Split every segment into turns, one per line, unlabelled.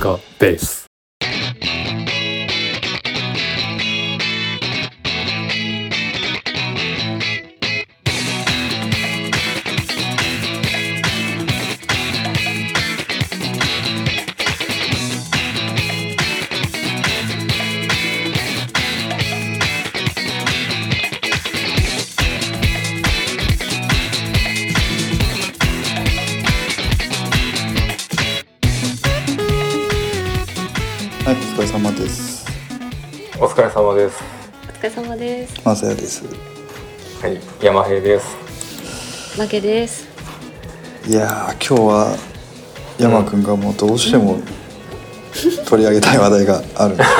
カベース。
です。まさやです。
はい、山平です。
負けです。
いやー、今日は山くんがもうどうしても取り上げたい話題があるんです。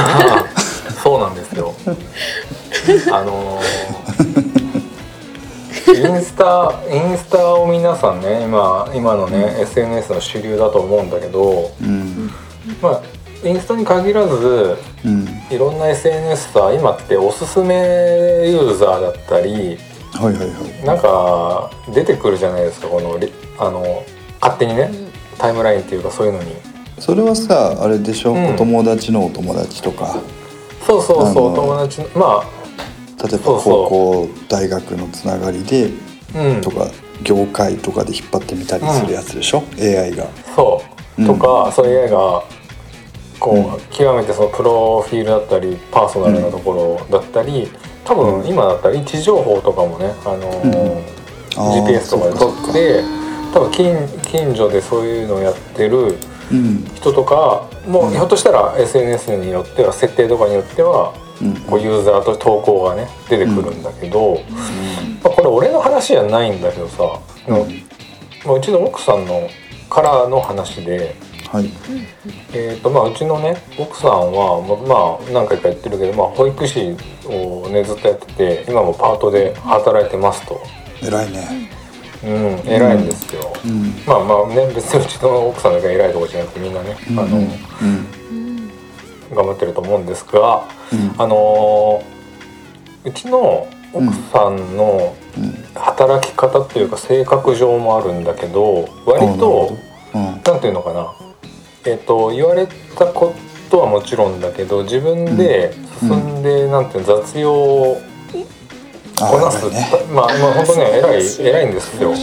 そうなんですよ。あのー、インスタインスタを皆さんね今今のね、SNS の主流だと思うんだけど、
うん、
まあインスタに限らず
うん、
いろんな SNS さ今っておすすめユーザーだったり
はいはいはい。
なんか出てくるじゃないですかこのリあの勝手にねタイムラインっていうかそういうのに。
それはさ、あれでしょ、
うん。
お友達のお友達とか、
そうそうそう
あの
友達のま
例えば
そうそう。
高校、大学のつながりで
あうん。
とか、業界とかで引っ張ってみたりするやつでしょ、AI が。
そう、
うん。
とかそういう AI がこう、極めてそのプロフィールだったりパーソナルなところだったり、多分今だったら位置情報とかもね、あのー GPS とかで撮って多分近近所でそういうのをやってる
うん、
人とかも、ひょっとしたら SNS によっては設定とかによっては
うん、
こうユーザーと投稿がね出てくるんだけど、まあ、これ俺の話じゃないんだけどさ、
うん。
まあうちの奥さんのからの話で。
はい。
えーとまあ、うちのね奥さんは、ままあ、何回か言ってるけど、まあ、保育士をねずっとやってて今もパートで働いてますと、
偉いね。
うん、偉いんですよ、
うん、
まあまあね別にうちの奥さんだけが偉いとこじゃなくてみんなね、
うん、
あの
うん、
頑張ってると思うんですが
うん、
あのーうちの奥さんの
うん、
働き方っていうか性格上もあるんだけど割と
うん、
なんていうのかなえっ、と言われたことはもちろんだけど自分で進んで、なんていうの雑用を
あ
こなす、
ね。
まあまあ本当ね 偉い偉いんですよ。
うん。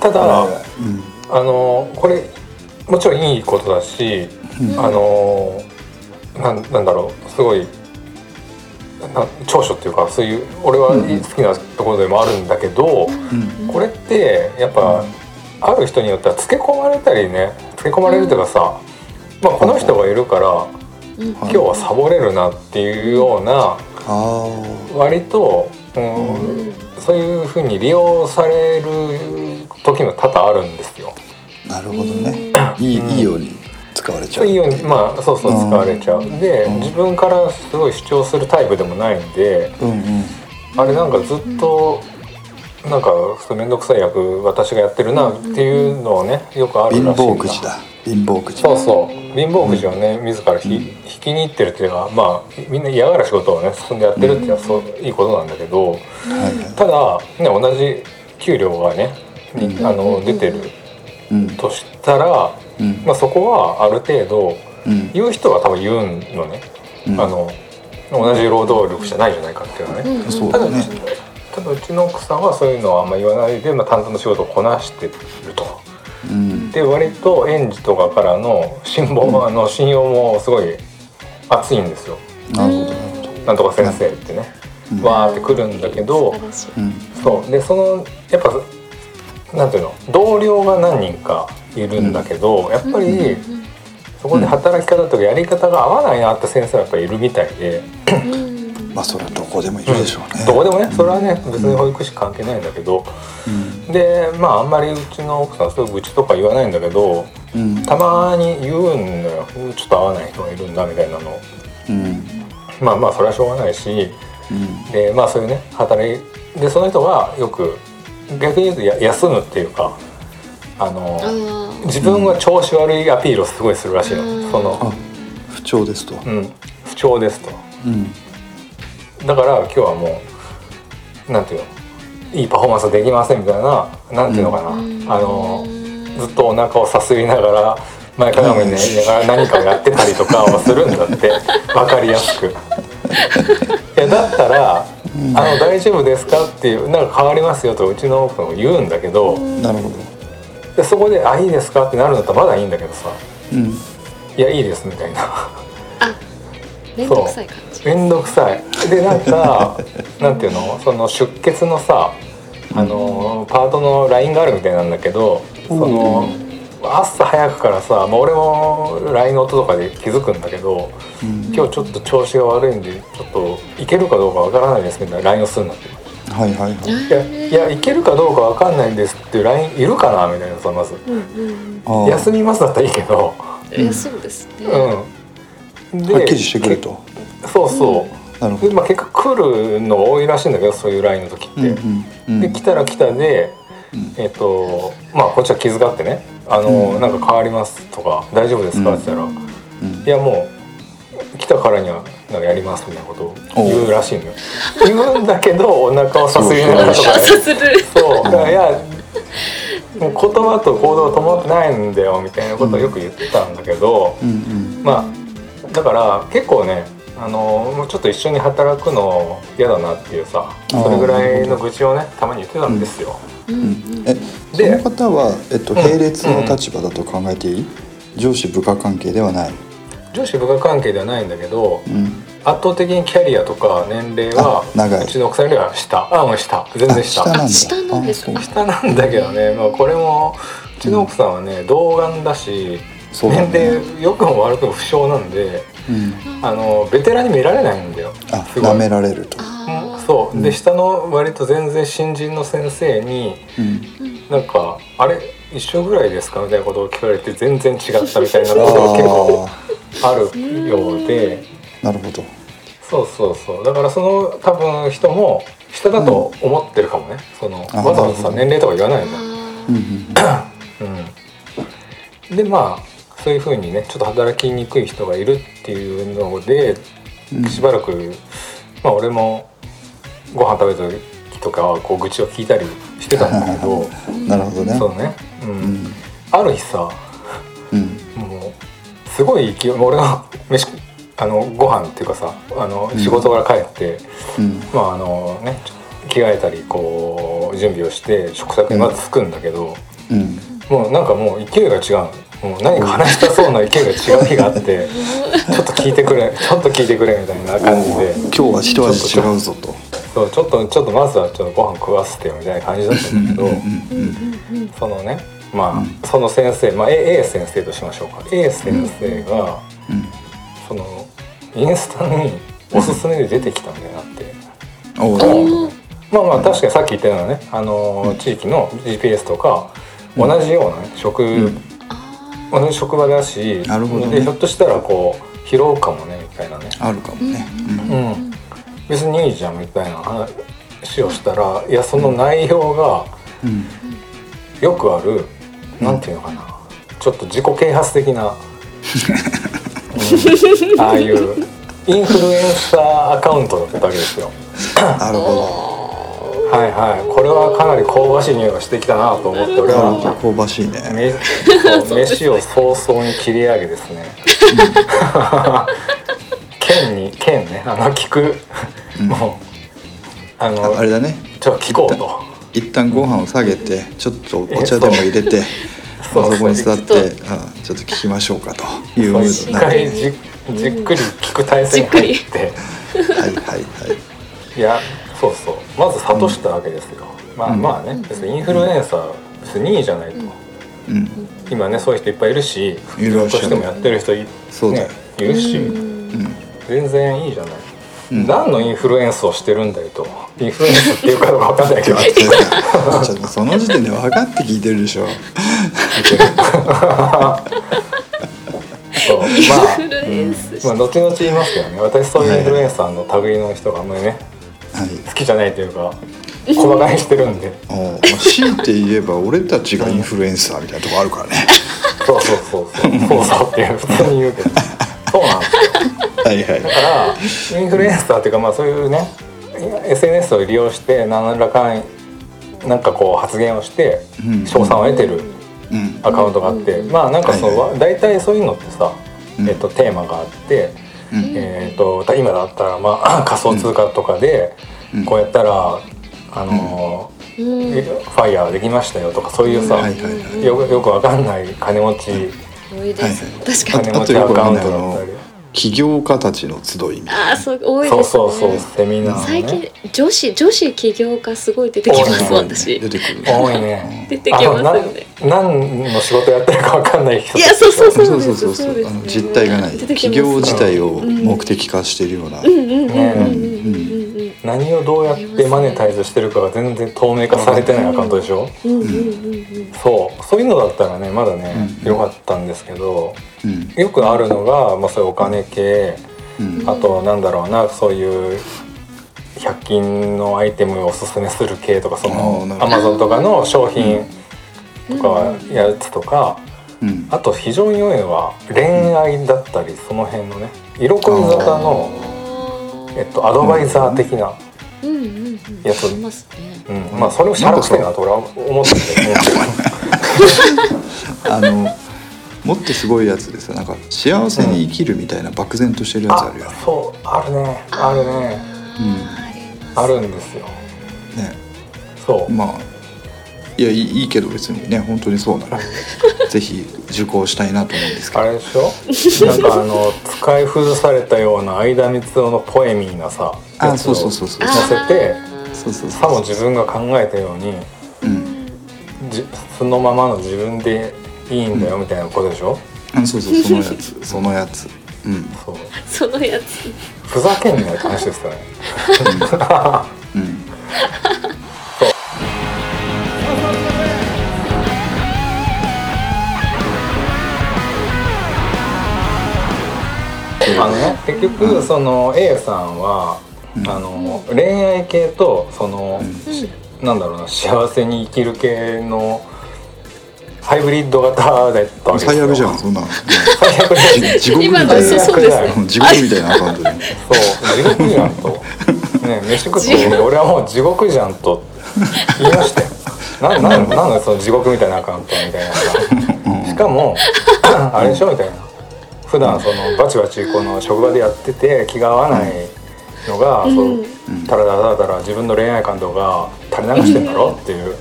ただ
うん、
あのこれもちろんいいことだし、
うん。
あのなんなんだろうすごいな長所っていうかそういう俺は
うん。
好きなところでもあるんだけど、
うん、
これってやっぱ、ある人によってはつけ込まれたりねつけ込まれるというかさ、まあ、この人がいるから
うん
今日はサボれるなっていうような割と、うんそういうふうに利用される時も多々あるんですよ。
なるほどね。いい、
うん
いいように使われちゃう。
いいようにまあそうそう
うん
使われちゃう。で
うん
自分からすごい主張するタイプでもないんで
うんうん。
あれなんかずっとなんか面倒くさい役私がやってるなっていうのをねよくある
貧
らしいんだ
乏くじだ。貧乏くじ。
そうそう。貧乏くじをね自らひ、
うん。
引きに行ってるっていうのはまあみんな嫌がる仕事をね進んでやってるっていうのはそういいことなんだけど
はい。はい。
ただ、ね、同じ給料がねに
うん。
あの出てる
うん。
としたら、
うん。
まあ、そこはある程度
うん。
言う人は多分言うのね、
うん。
あの同じ労働力じゃないじゃないかっていうのはね。
そうだね。
ただうちの奥さんはそういうのはあんま言わないで、まあ、淡々と仕事をこなしてると。
うん。
で割と園児とかからの信望、あの信用もすごい厚いんですよ。
なるほど。な
んとか先生ってね、
うん。
わーってくるんだけど
うん。
そう。でそのやっぱなんていうの同僚が何人かいるんだけど、やっぱりそこで働き方とかやり方が合わないなって先生はやっぱりいるみたいで、
まあそれはどこでもいるでしょうね。
どこでもねそれはね別に保育士関係ないんだけど、
うん。
でまああんまりうちの奥さんそういう愚痴とか言わないんだけど
うん。
たまに言うんだよ。ちょっと合わない人がいるんだみたいなの。
うん。
まあまあそれはしょうがないし。
うん。
でまあそういうね働いでその人がよく逆に言うとや休むっていうかあの
あ
自分が調子悪いアピー。ルをすごいするらしいの、
うん
その
あ不調ですと。
うん不調ですと
うん
だから今日はもうなんていうのいいパフォーマンスできませんみたいななんていうのかな、
うん
あのずっとお腹をさすりながら前かがみにね何かをやってたりとかをするんだって 分かりやすく。いやだったら「あの大丈夫ですか?」っていう「なんか変わりますよ」とうちの奥さんも言うんだけど
なるほど
でそこで「あいいですか?」ってなるんだったらまだいいんだけどさ
うん「
いやいいです」みたいな。
めんどくさい感じ。
めんどくさい。でなんか なんていうの？その出血のさあのパートの LINE があるみたいなんだけどその朝早くからさ、まあ、俺も LINE の音とかで気づくんだけど
うん。
今日ちょっと調子が悪いんでちょっといけるかどうかわからないですみたいな LINE をするんだって
はいはいはい。
いやいやいけるかどうかわかんないんですっていう LINE いるかな？みたいなさまず。
うんうん
休みますだったらいいけど。
うんいやそうですね。
うん。で
はっきりしてくれと。
そうそう、
なるほど。
でまあ、結果来るのが多いらしいんだけどそういう LINE の時って、
うんうんうん。
で来たら来たで、
うん。
えっ、とまあこっちは気遣ってね「あの、
うん。
なんか変わります」とか「大丈夫ですか?」って言ったら「
うん。
いやもう来たからにはなんかやります」みたいなことを言うらしいのよ。言うんだけどお腹をさすりながらとかね。そう。だからいやもう言葉と行動が伴ってないんだよみたいなことをよく言ってたんだけど、
うんうん。
まあだから結構ねあのもうちょっと一緒に働くの嫌だなっていうさそれぐらいの愚痴をねたまに言ってたんですよ。
うん。うん。
えそ
で
の方は、えっと、
うん。
並列の立場だと考えていい、上司部下関係ではない、
上司部下関係ではないんだけど
うん、
圧倒的にキャリアとか年齢は
あ長い。う
ちの奥さんよりは下。あもう下。全然下。
あ下なんだ。
あ下なんですか？
あ
下なんだけどね、まあ、これもうちの奥さんはね童顔だし
そうだ
年
ね
齢良くも悪くも不詳なんで
うん、
あのベテランに見られないんだよ。
あ
すごい。
舐められると、
あー。
そう。
うん。
で下の割と全然新人の先生に
うん、
なんか「あれ一緒ぐらいですか?」みたいなことを聞かれて全然違ったみたいなことが 結構
あ
あるようで。
あなるほど。
そうそうそう。だからその多分人も下だと思ってるかもね、その
あ
わざわざ年齢とか言わないん。だ
うん
あ
うん。
うん、でまあそういうふうにねちょっと働きにくい人がいるっていうので、
うん。
しばらくまあ俺もご飯食べた時とかはこう愚痴を聞いたりしてたんだけど。
なるほどね。
そうね、うん。
うん。
ある日さ
うん。
もうすごい勢い俺が飯あのご飯っていうかさあの
うん。
仕事から帰って、
うん。
まああのね着替えたりこう準備をして食卓にまず着くんだけど、
うん。
もうなんかもう勢いが違うもう何か話したそうな勢いが違う日があって ちょっと聞いてくれちょっと聞いてくれみたいな感じで。
今日は一味違うぞと。
そうちょっとちょっとまずはちょっとご飯食わせてよみたいな感じだったんだけどそのねまあその先生、まあ、A, A 先生としましょうか。A 先生が
うん
そのインスタにおすすめで出てきたみたいになって。まあまあ確かにさっき言ったようなね、あのー地域の GPS とか同じようなね職、
ん。
あ
同じ職場だし
なるほどね。
でひょっとしたらこう拾うかもねみたいなね、
あるかもね。
ー
うん別にいいじゃんみたいな話をしたらいやその内容が
うん。
よくある、なんていうのかな。ちょっと自己啓発的な、うんああいうインフルエンサーアカウントだったわけですよ。
なるほ
はいはい。これはかなり香ばしい匂いがしてきたなと思って俺
ど
は。
あ香ばしいね。
飯を早々に切り上げですね。剣に剣ね。あの聞く、
うん。
もうあの
ああれだね。
ちょっと聞こうと。
一旦ご飯を下げてちょっとお茶でも入れて
そ
こに座ってちょっと聞きましょうかというム
一
ードになる
回じじっくり聞く体制に入って。
はいはいはい。
いやそうそう。まず諭したわけですよ、まあ
うん。
まあね。別にインフルエンサー別にいいじゃないと、
うん。
今ねそういう人いっぱいいるし副業としてもやってる人い,、ね、いるし、全然いいじゃない、
うん。
何のインフルエンスをしてるんだよと。インフルエンスっていうかどうか分かんないけど。
ちょっとその時点で分かって聞いてるでしょ。
そう。まあまあ後々言いますけどね。私そういうインフルエンサーの類の人があんまりね
はい
好きじゃないというか小馬鹿にしてるんで。
強いて言えば俺たちがインフルエンサーみたいなとこあるからね。
そうそうそうそう。そうそうっていう普通に言うけど。そうなんですよ。
はいはい。
だからインフルエンサーっていうかまあそういうね SNS を利用して何らかんなんかこう発言をして
うん。
賞賛を得てる
うん。
アカウントがあって、まあなんかそう、
はい
大体そういうのってさ、
うん。
えっと、テーマがあって、
うん
えっと今だったら、まあ、仮想通貨とかで、
うん。
こうやったらあのファイヤーできましたよとかそういうさ、よくよくわかんない金持ち。
多いです、
はい。
確かに。
金持ちアカウントだったり
起業家たちの集いみたいな。
ああそう多い
そう
ですね。
そうそうセミナー、ね、
最近女子女子起業家すごい出てきます私。
出てくる
多いね。
出てきますよね。
何の仕事やってるかわかんない人
いやそうそう
そ
そうう
そうそうそう
です
あの実態がない
出てきます
企業自体を目的化しているような、
うんうんうんうんうんうん
ね
何をどうやってマネタイズしてるかが全然透明化されてないアカウントでしょ、
うんうんうんうん。
そう。そういうのだったらねまだね、
うん。
よかったんですけど
うん。
よくあるのが、まあ、そういうお金系
うん。
あとなんだろうなそういう100均のアイテムをおすすめする系とかそ
あー
の
なるほど。
アマゾンとかの商品とかやつとか、
うん。
あと非常に良いのは恋愛だったりその辺のね色恋沙汰の、えっと、アドバイザー的な、
うんうんうん。ますね。
うん。まあそれをしゃらくせえなと俺は思ってて、
あのもっとすごいやつですよなんか幸せに生きるみたいな漠然としてるやつあ
あ
るよね。
そうあるね。あるね。あるんですよ。
ね。
そう。
まあいやいいいいけど別にね本当にそうなら ぜひ受講したいなと思うんですけど。
あれでしょ？なんかあの使い古されたような相田光雄のポエミーなさ
あ
やつを
そうそうそうそう。
載せて
そうそう
さも
そう。
自分が考えたように
うん。
じそのままの自分でいいんだよみたいなことでしょ、
あそうそうそのやつ。そのやつ。うん。
そう。
そのやつ。
ふざけんなよって話ですよね。
うん
あのね。結局その A さんは、あの恋愛系とその、しなんだろうな幸せに生きる系のハイブリッド型だったわけですよ。
最悪じゃんそんなの。
最悪
地獄み
今の
たいな地獄みたいなアカウントで。
そう地獄じゃんと。ね飯食って俺はもう地獄じゃんと。言いましたよ。ななんなんだその地獄みたいなアカウントみたいな。さしかもあれでしょみたいな普段そのバチバチこの職場でやってて気が合わないのが、そう
うん。
たらだらだら自分の恋愛感度が垂れ流してんだろ？っていう、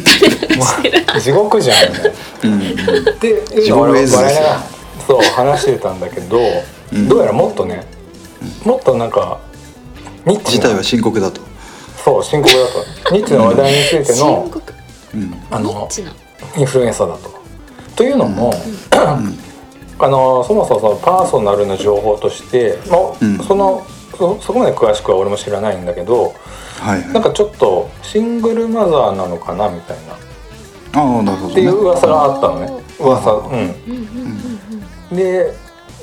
地獄じゃん。みた
で
そう話してたんだけど、
ん。
どうやらもっとねもっとなんかニッチな
事態は深刻だと。
そう深刻だと。ニッチな話題について
深
の
刻。
うん。
あのインフルエンサーだと。というのも、あのそもそもそのパーソナルな情報として、まあ
うん。
そのそそこまで詳しくは俺も知らないんだけど
はいはい。
なんかちょっとシングルマザーなのかなみたいな。
ああなるほど
っていう
ね
噂があったのね。噂うん。
うんうんうん。
で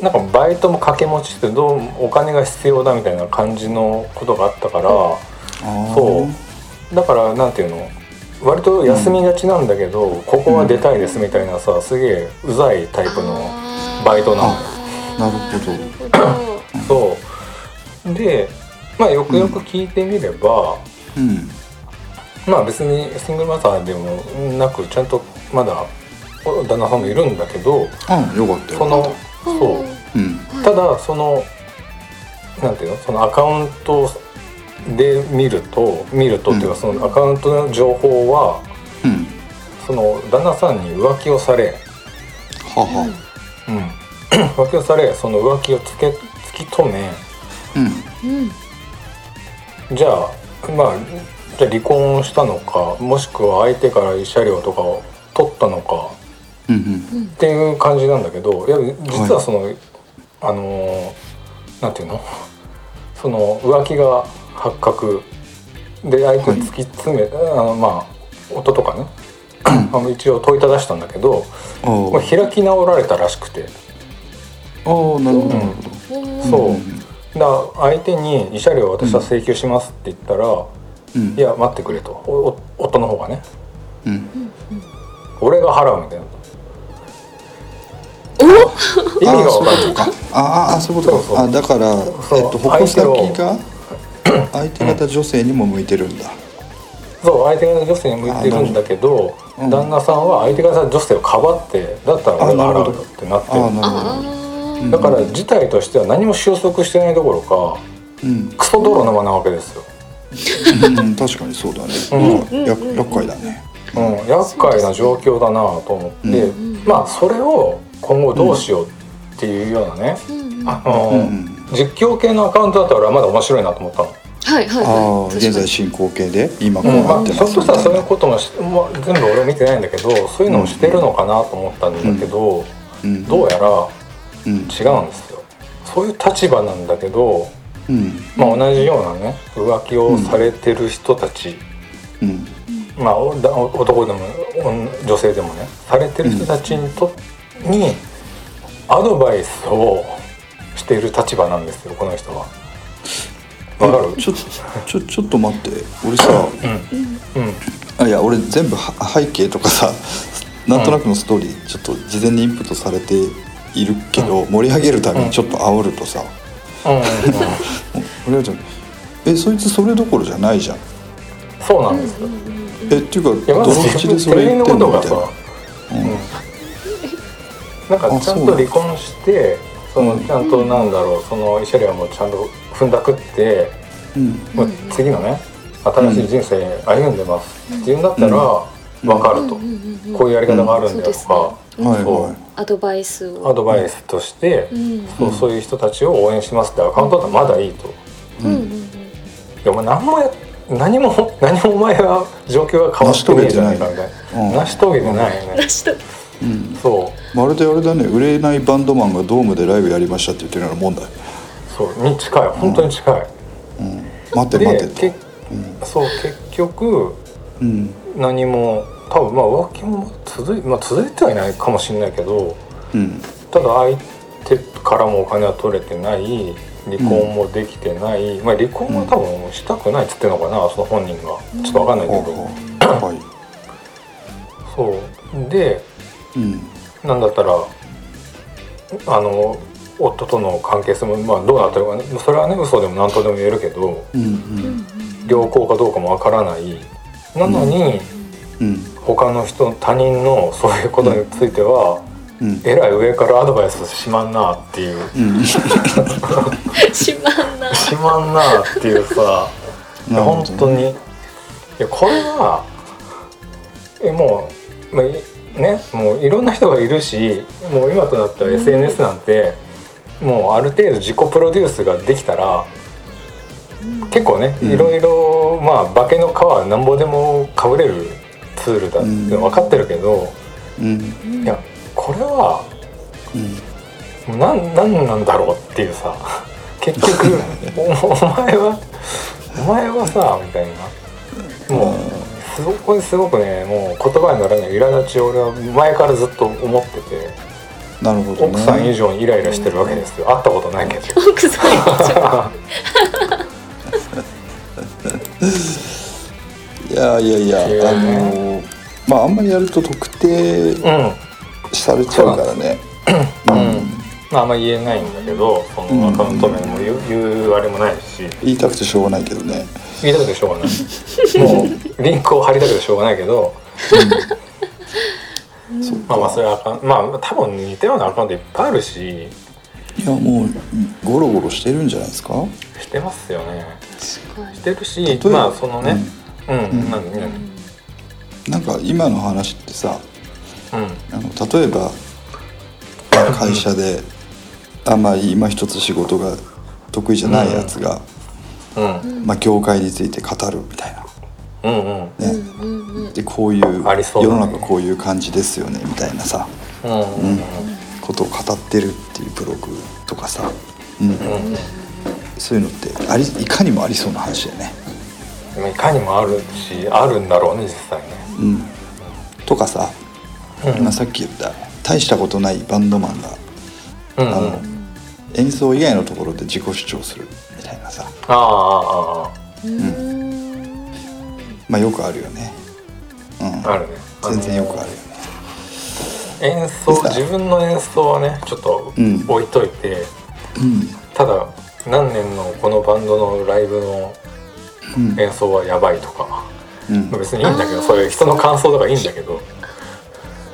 なんかバイトも掛け持ちしてどうもお金が必要だみたいな感じのことがあったから、
ああ
そう。だからなんていうの割と休みがちなんだけど、ここは出たいですみたいなさすげえうざいタイプのバイトなの。よ
なるほど。
そう。でまあよくよく聞いてみれば、
うん。
まあ別にシングルマザーでもなくちゃんとまだお旦那さんもいるんだけど
ああよかったよ。
そのそう。
うん。
ただそのなんていうの？そのアカウントで見ると見るとっていうか、
うん。
そのアカウントの情報は
うん。
その旦那さんに浮気をされ、
はは。
うん、浮気をされその浮気をつけ突き止め。
うん。
うん。
じゃあまあじゃあ離婚したのかもしくは相手から慰謝料とかを取ったのか。
うんうん。
っていう感じなんだけどいや実はその、あのーなんていうの？その浮気が発覚。で相手を突き詰め、あのまあ夫とかね。あの一応問いただしたんだけど、
あ
まあ、開き直られたらしくて。
あああなるほど。
うん。
そう、
うん
だから相手に慰謝料を私は請求しますって言ったら、
どうん。
いや待ってくれと。おお夫の方がね。
うん。
俺が払うみたいな。
お？
意味が
ああそう
分かんない。
いうことかああそういうことか。あだから
そう。
えっと矛先が相手方女性にも向いてるんだ。
そう相手方女性に向いてるんだけど、
うん
旦那さんは相手方女性をかばってだったら俺が払うよってなってる。だから事態としては何も収束してないどころか
うん、
クソ泥沼なわけですよ、
うん、確かにそうだね、
うん。
や厄介だね。
うん、厄介な状況だなと思って、
うん。
まあそれを今後どうしようっていうようなね、
うん
あの
うんうん。
実況系のアカウントだったら俺はまだ面白いなと思ったの。
はいはいはい。
現在進行形で今こうなってます
ひょっとしたらそういうこともし、まあ、全部俺見てないんだけどそういうのもしてるのかなと思ったんだけど、
うん。
どうやら
うん。
違うんですよ。そういう立場なんだけど、
うん。
まあ、同じようなね浮気をされてる人たち、
うん。
まあ、男でもお女性でもねされてる人たちにと、にアドバイスをしている立場なんですよこの人は。
ちょちょちょっと待って。俺さ
うん。うん。
あいや俺全部は背景とかさなんとなくのストーリーちょっと事前にインプットされているけど、盛り上げるためにちょっと煽るとさ、
うん。うん。うん。
俺はじゃえそいつそれどころじゃないじゃん。
そうなんですよ。
えっていうかどの
ず
口でそれ言ってんのみたいな。
さ、なんかちゃんと離婚してそのちゃんとなんだろうその慰謝料もちゃんと踏んだくって、
うん。
もう次のね新しい人生歩んでます。っていうんだったら分かると、こういうやり方があるんだよとか、
アドバイスを。
アドバイスとして、
うん。
そうそういう人たちを応援しますってアカウントだったらまだいいと。
うんうん
いやお前何もや何も 何もお前は状況が変わってねえじゃないかみたい
うん。
な成し遂げてないよね。
うん
そう。
まるであれだね。売れないバンドマンがドームでライブやりましたって言ってるようなもんだ。よ、
そうに近い。本当に近い、
うん、待て待
で
て
そう結局
うん。
何も多分まあ浮気も続い,、まあ、続いてはいないかもしれないけど
うん。
ただ相手からもお金は取れてない離婚もできてない、まあ離婚は多分したくないっつってんのかなその本人が。ちょっと分かんないけど、そう。で
うん。
なんだったらあの夫との関係性も、まあ、どうなってるかね。それはね嘘でも何とでも言えるけど
うんうん。
良好かどうかもわからない。なのに、
うん。
他の人他人のそういうことについては、
うん。
えらい上からアドバイスしまんなっていう。
うん。
しまんな。
しまんなっていうさ。いや本当に。いやこれはえもう、まあ、いねもういろんな人がいるしもう今となったら SNS なんて、もうある程度自己プロデュースができたら結構ね、
うん。
いろいろまあ化けの皮はなんぼでもかぶれるツールだって分かってるけど、
うん。
いやこれは
うん。
なんなんなんだろうっていうさ結局 おお前はお前はさみたいな。もうすごくすごくねもう言葉にならない苛立ちを俺は前からずっと思ってて
なるほどね。
奥さん以上にイライラしてるわけですよ。会ったことないけど。
奥さん一緒
いやいやいやあのまああんまりやると特定
うん
されちゃうからね。
うん。まああんま言えないんだけどそのアカウント名も言う言うあれもないし。
言いたくてしょうがないけどね。
言いたくてしょうがない。もう リンクを貼りたくてしょうがないけど。
そっ
まあまあ
か
それはアカウントまあ多分似たようなアカウントいっぱいあるし。
いやもうゴロゴロしてるんじゃないですか？
してますよね。
すごい
してるしまあそのね。うん、
ん。
何何
なんか今の話ってさ
うん。
あの例えば会社であんまり今一つ仕事が得意じゃないやつが、
うん。
まあ、業界について語るみたいな。
うんうん
ね
うん。うんうん
でこういう
ありそうだね。
世の中こういう感じですよねみたいなさ。
うんうん
ことを語ってるっていうブログとかさ、うん。
うん
そういうのってありいかにもありそうな話だよね。
うんいかにもあるしあるんだろうね実際ね。
うん、とかさ、
うん。
まあ、さっき言った大したことないバンドマンが、
うん
あの演奏以外のところで自己主張するみたいなさ、
ああああ
うん
まあ、よくあるよね。うん、
ああるね。
全然よくあるよね。
演奏自分の演奏はねちょっと
うん。
置いといて、
うん。
ただ何年のこのバンドのライブの
うん。
演奏はやばいとか
うん。
まあ別にいいんだけどそういう人の感想とかいいんだけど。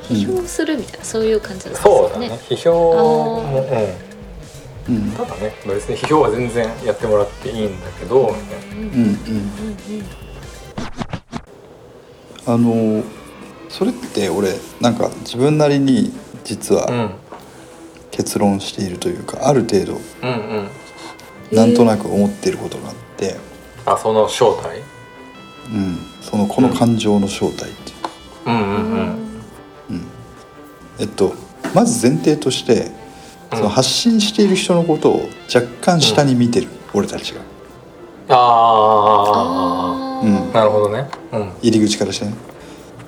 批評するみたいなそういう感じなんです
そうだ
よね。
ね批評もうん。
うん。
ただね別に批評は全然やってもらっていいんだけどみたいな。
うんうんあのそれって俺なんか自分なりに実は
うん。
結論しているというかある程度
うんうん。
なんとなく思っていることがあって、
あその正体？
うん、そのこの感情の正体っていう。
うんうんうん。
うん。えっとまず前提としてその発信している人のことを若干下に見てる、俺たちが。
ああ
うん。
なるほどね。うん。
入り口からしてね。
うん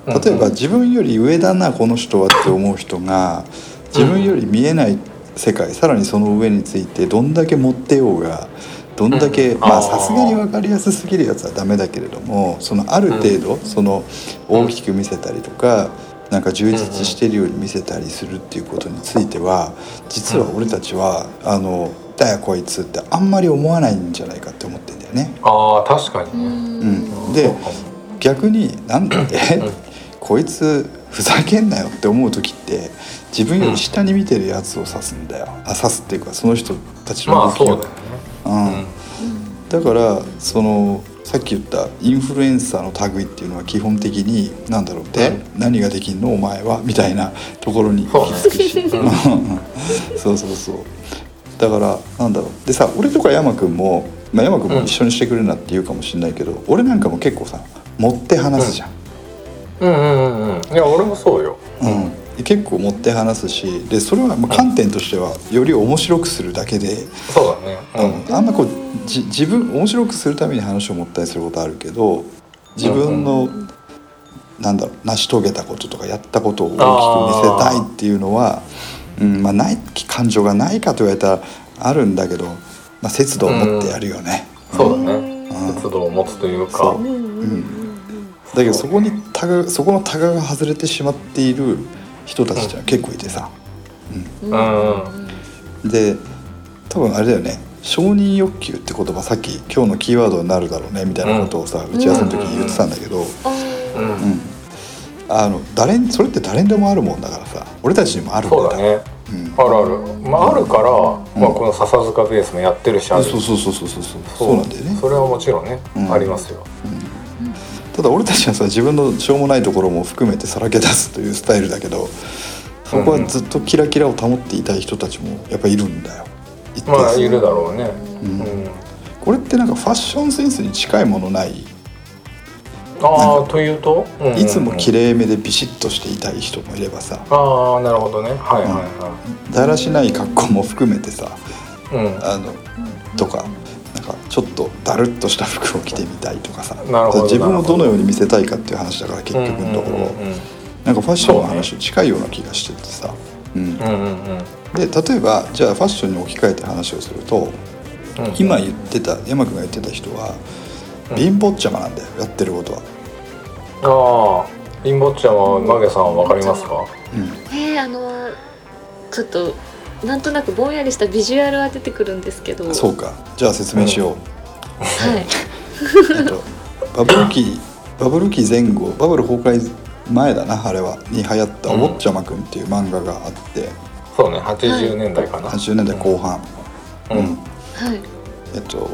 例えば自分より上だなこの人はって思う人が自分より見えない世界さらにその上についてどんだけ持ってようがどんだけ
うん。
まあ
あー。
さすがに分かりやすすぎるやつはダメだけれどもそのある程度その大きく見せたりとかなんか充実してるように見せたりするっていうことについては実は俺たちはあの「だよこいつ」ってあんまり思わないんじゃないかって思ってんだよね。
ああ確かに
う
ね。
うん。ん、で逆になんだえ、
うん。
こいつふざけんなよって思う時って自分より下に見てるやつを指すんだよ、あ指すっていうかその人たちの動きを、
まあそうだよね。
うん。だからそのさっき言ったインフルエンサーの類っていうのは基本的に何だろうで、
うん
何ができんのお前は？みたいなところに。行き着くし
そうね
そうそう。だからなんだろう。でさ俺とか山君も、まあ、山君も一緒にしてくれるなって言うかもしれないけど、俺なんかも結構さ持って話すじゃん、
うんうんうんうん。いや俺もそうよ。
うん。結構持って話すしでそれはまあ観点としてはより面白くするだけで、
そうだね。
うん。あんまこうじ自分面白くするために話を持ったりすることあるけど自分の、なんだろう成し遂げたこととかやったことを大きく見せたいっていうのは、うんまあ、ない感情がないかと言われたらあるんだけど、まあ、節度を持ってやるよね。
うん。そうだね。
うん。
節度を持つというか。
そう。うん。だけどそこにタガそこのタガが外れてしまっている人たちってのは結構いてさ、
うん。
で多分あれだよね承認欲求って言葉さっき今日のキーワードになるだろうねみたいなことをさ、打ち合わせの時に言ってたんだけど、
あ
うん。
うん。あの誰にそれって誰にでもあるもんだからさ俺たちにもあるん
そうだね。
うん。
あるある。まああるからまあこの笹塚ベースもやってるしある。
そうそうそうそうそうそう。そう。なんだよね。
それはもちろんね
うん。
ありますよ。
ただ俺たちはさ自分のしょうもないところも含めてさらけ出すというスタイルだけどそこはずっとキラキラを保っていたい人たちもやっぱいるんだよ一定数
まあいるだろうね。
うん。
うん
これってなんかファッションセンスに近いものない？
ああというと？うん。うんうん
いつも綺麗めでビシッとしていたい人もいればさ。
ああなるほどね。はいはい
だらしない格好も含めてさ
はいうん。
あのとかなんかちょっとだるっとした服を着てみたいとかさ。
なるほど
自分をど。のように見せたいかっていう話だから結局のところ、
うんうん
なんかファッションの話に近いような気がしててさ、うん、
うんうんうんうん
で例えばじゃあファッションに置き換えて話をすると
うん。
今言ってた山君が言ってた人は
うん。
貧乏ちゃまなんだよやってることは。
ああリンボッチャはマゲさんわかりますか？
うん。
えー、あのちょっとなんとなくぼんやりしたビジュアルは出てくるんですけど。
そうか。じゃあ説明しよう、
はい。
えっとバブル期バブル期前後バブル崩壊前だなあれは。に流行った「お
うん。
坊ちゃまくん」っていう漫画があって。
そうね80年代かな。
80年代後半、
うん。
うん。
はい。
えっと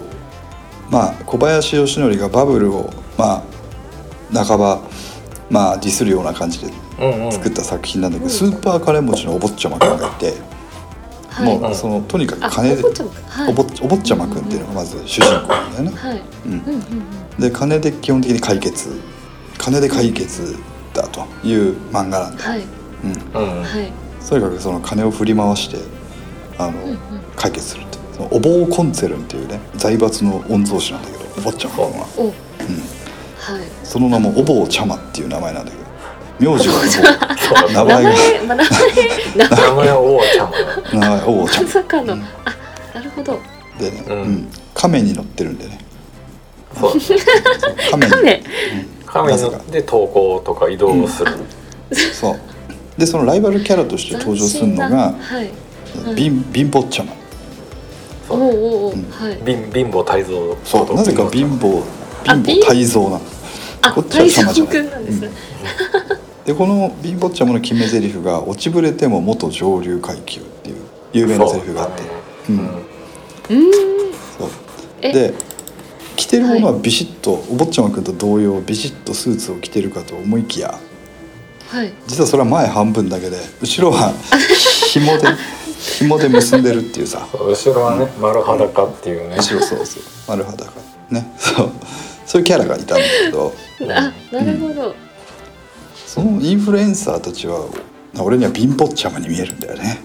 まあ小林義則がバブルをまあ半ばまあディスるような感じで
うんうん。
作った作品なんだけど、スーパー金持ちのお坊ちゃまくんがいて、
はい。
もうそのとにか
あ
く金で
お坊ちゃまはい
おぼお坊ちゃまくんっていうのがまず主人公なんだよね。
はい。
うん
うんうんうん。
で金で基本的に解決。金で解決だという漫画なんだよ、
はい。
うん、
うん
はい。
とにかくその金を振り回してあの、
うんうん。
解決するってそのお坊コンツェルンっていうね財閥の御曹司なんだけどお坊ちゃんは、
お。
うん、
はい。
その名もお坊ちゃまっていう名前なんだけど名字は
そう
名
名
前が。
前まあ名前名前。
名前は王ちゃん
名前お坊ちゃ
ま。さかの、
うん。
あなるほど。
でね、
うん。
うん。亀に乗ってるんでね。
そう
亀。に。
亀
亀に乗って投稿とか移動をする。
そう。でそのライバルキャラとして登場するのが
はい。はい
貧貧乏ちゃま
おうおうおう
うん。
はい。
貧貧乏泰造。
そう。なぜか貧乏
あ
貧乏泰造なの。
あ
こっちは様じゃない。
くんなんですね、
でこのビンボッチャムの決め台詞が「落ちぶれても元上流階級」っていう有名なセリフがあって。
そう
うん。
うーん。
そう。
え
で着てるものはビシッと、お坊ちゃまくんと同様ビシッとスーツを着てるかと思いきや
はい。
実はそれは前半分だけで後ろは 紐で紐で結んでるっていうさ。
後ろはね丸裸っていうね。
後ろそうそう。丸裸。ね。そう。そういうキャラがいたんだけど。
あなるほど、
そのインフルエンサーたちは俺には貧乏ちゃまに見えるんだよね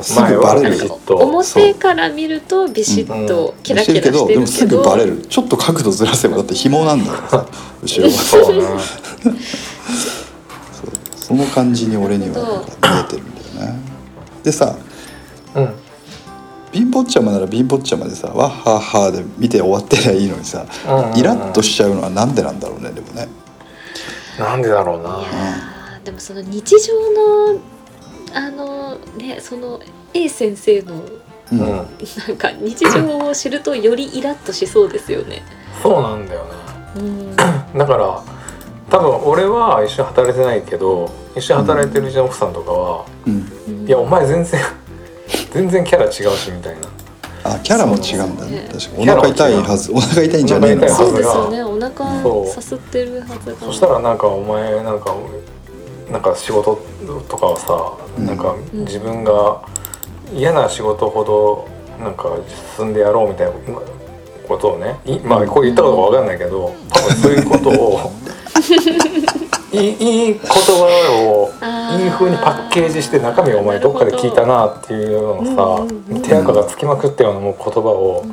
す。ぐバレるよ。
前はビシッと。
表から見るとビシッとキラキラしてるけど,、
でもすぐバレる。ちょっと角度ずらせばだって紐なんだからさ後ろは。
そ
の感じに俺には見えてるんだよね。でさ
うん。
貧乏ちゃまなら貧乏ちゃまでさわっはっはで見て終わってりゃいいのにさ
うんうんうん。
イラッとしちゃうのはなんでなんだろうねでもね。
なんでだろうな。い
やーでもその日常のあのねその A 先生の
うん、
うん
なんか日常を知るとよりイラッとしそうですよね。
そうなんだよね。
うん、
だから多分俺は一緒に働いてないけど一緒に働いてるうちの奥さんとかは
うん、「
いやお前全然 全然キャラ違うし」みたいな。
あキャラも違うんだね。
そ
確かに。お腹痛いはず。お腹痛いんじゃねえの。
お腹痛いはず
そうですよね。お腹さすってるはずが。
そしたらなんかお前なんかなんか仕事とかはさ、
うん。
なんか自分が嫌な仕事ほどなんか進んでやろうみたいなことをねいまあこう言ったことかわかんないけど多分そういうことを いいいい言葉をいい風にパッケージして中身をお前どっかで聞いたなっていうのをさ、
うんうんうん
手垢がつきまくったようなもう言葉を、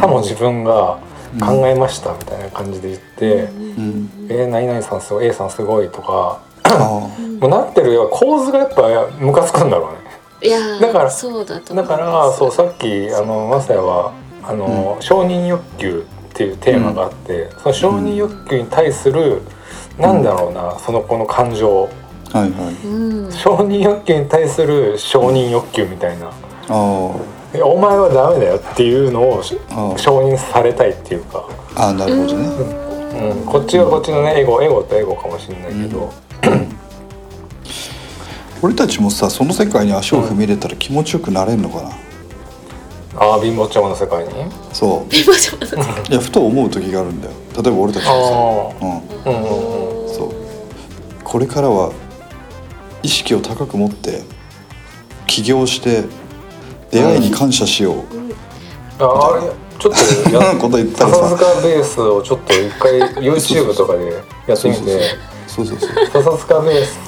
さも自分が考えましたみたいな感じで言って。
うん。
えー、何々さんすごい A さんすごいとか
あ
もうなってるよ構図がやっぱムカつくんだろうね。
いやー
だから
そうだと思
だからそうさっきあのマサヤはあの、承認欲求っていうテーマがあって、その承認欲求に対する、なんだろうなその子の感情。
はいはい。
うん、
承認欲求に対する承認欲求みたいな。
あ「
いやお前はダメだよ」っていうのを承認されたいっていうか、
ああなるほどね。
うん、こっちはこっちのねエゴエゴとエゴかもしれないけど、
俺たちもさその世界に足を踏み入れたら気持ちよくなれんのかな？
ああ貧乏ちゃまの世界に？
そう。
今じゃまだ
いやふと思う時があるんだよ。例えば俺たち
あ
もさ、うん、
うんうんうん。
そう。これからは意識を高く持って起業して出会いに感謝しよう、
ああれちょっとや
う んこと言ったらさ。
笹塚ベースをちょっと一回 YouTube とかでやってみて
そうそうそう。
笹塚ベース、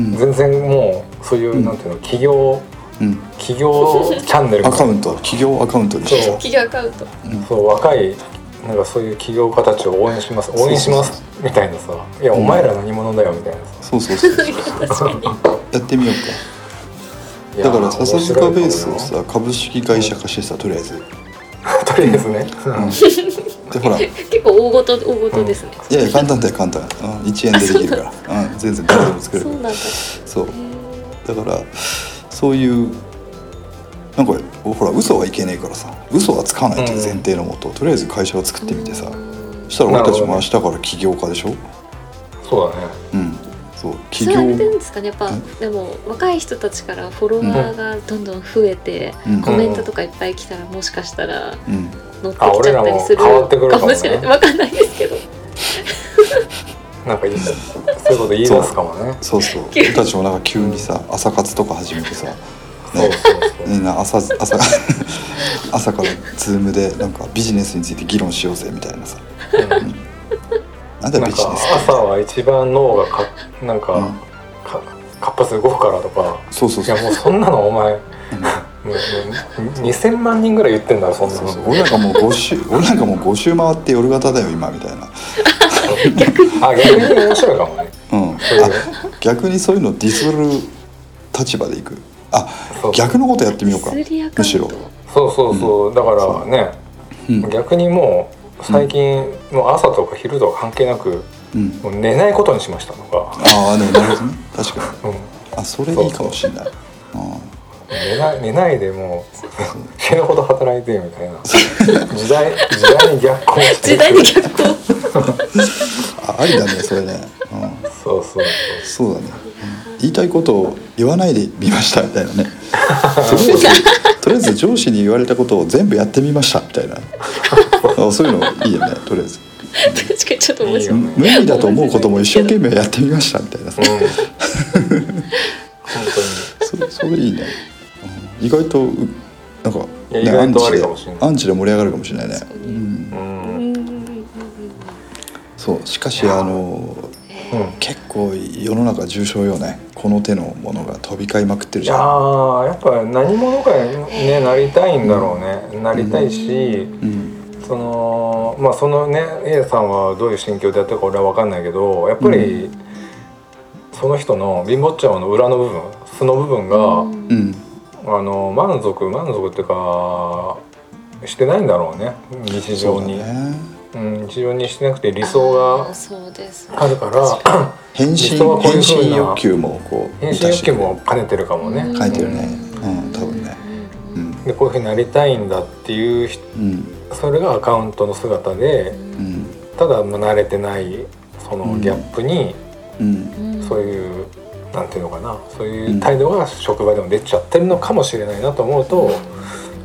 ん
全然もうそういう、なんていうの企業
うん
企業チャンネル。
アカウント。企業アカウントにしてさ
そう。
企業アカウント。
そう若いなんかそういう起業家たちを応援します。応援しますみたいなさ「いやお前ら何者だよ」みたいなさ。
そうそうそう やってみようかだから笹塚ベースをさ株式会社化してさとりあえず。
とりあえずね、
でほら。い
結構大ごと大ごとですね、
やいや簡単だよ簡単、うん、1円でできるから、うん、全然誰でも作れる
そうなんだ。
そう。だからそういうなんかほら嘘はいけねえからさ。嘘はつかないという前提のもと、とりあえず会社を作ってみてさ。そしたら俺たちも明日から起業家でしょ？
そうだね。
うん。そう起
それあれ
業
なんですかねやっぱでも若い人たちからフォロワーがどんどん増えて、
うん。
コメントとかいっぱい来たらもしかしたら
うん
乗ってきちゃったりする
あ俺らも変わってくるかもね。
しれない。わかんないですけど。
なんかいいそういうこと言い出すかもね。
そうそう。俺たちもなんか急にさ朝活とか始めてさ
そうそうそう。
みんな朝朝 朝からズームでなんかビジネスについて議論しようぜみたいなさ。なんだ
なんか
ビジネス
朝は一番脳がかなんか,、
うん。
か活発に動くからとか。
そうそうそう。
いやもうそんなのお前、もうもう2000万人ぐらい言ってんだろそんなの。
俺なんかもう5週俺なんかもう5週回って夜型だよ今みたいな。
あ逆に。面白いかもね。
うん。
そういう
あ逆にそういうのディスる立場でいく。あ逆のことやってみようかむしろ。
そうそうそう、だからね、
うん。
逆にもう最近、もう朝とか昼とか関係なく
うん。
もう寝ないことにしましたとか、
ああでもなるほどね。確かに。
うん、
あそれいいかもしれない。うん
寝ない寝ないでもう死ぬほど働いてみたいな。時代時代に逆行して
時代に逆行。
ありだねそれね、うん、
そうそう
そう。だね、うん。言いたいことを言わないでみましたみたいなね。とりあえずとりあえず上司に言われたことを全部やってみましたみたいな。あ そういうのいいよねとりあえず。
確かにちょっと面白い。
いいよ
無理だと思うことも一生懸命やってみましたみたいな。
う、うん、本
そそれいいね、うん意外とうなんか、
いや意外とありかもしれない。
アンチで盛り上がるかもしれないね、そうしかしあの
うん。
結構世の中重症よね。この手のものが飛び交いまくってる
いや
じゃん。
ーやっぱ何者かにねなりたいんだろうね。なりたいし、
うん。
そのまあそのね A さんはどういう心境でやってるか俺は分かんないけどやっぱり、その人の貧乏っちゃまの裏の部分素の部分が、
うん
あの満足満足っていうかしてないんだろうね。日常に。
そうだね。
うん、日常にしてなくて理想が
あ
るから。
変身
理想はこういう
変
風な
身欲求もこう
変身欲求も兼ねてるかもね。
書いてるね。うん多分ね。うん。
でこういうふうになりたいんだっていう人
うん。
それがアカウントの姿で
うん。
ただまあ慣れてないそのギャップに
うん。
そういうなんていうのかな。そういう態度が職場でも出ちゃってるのかもしれないなと思うと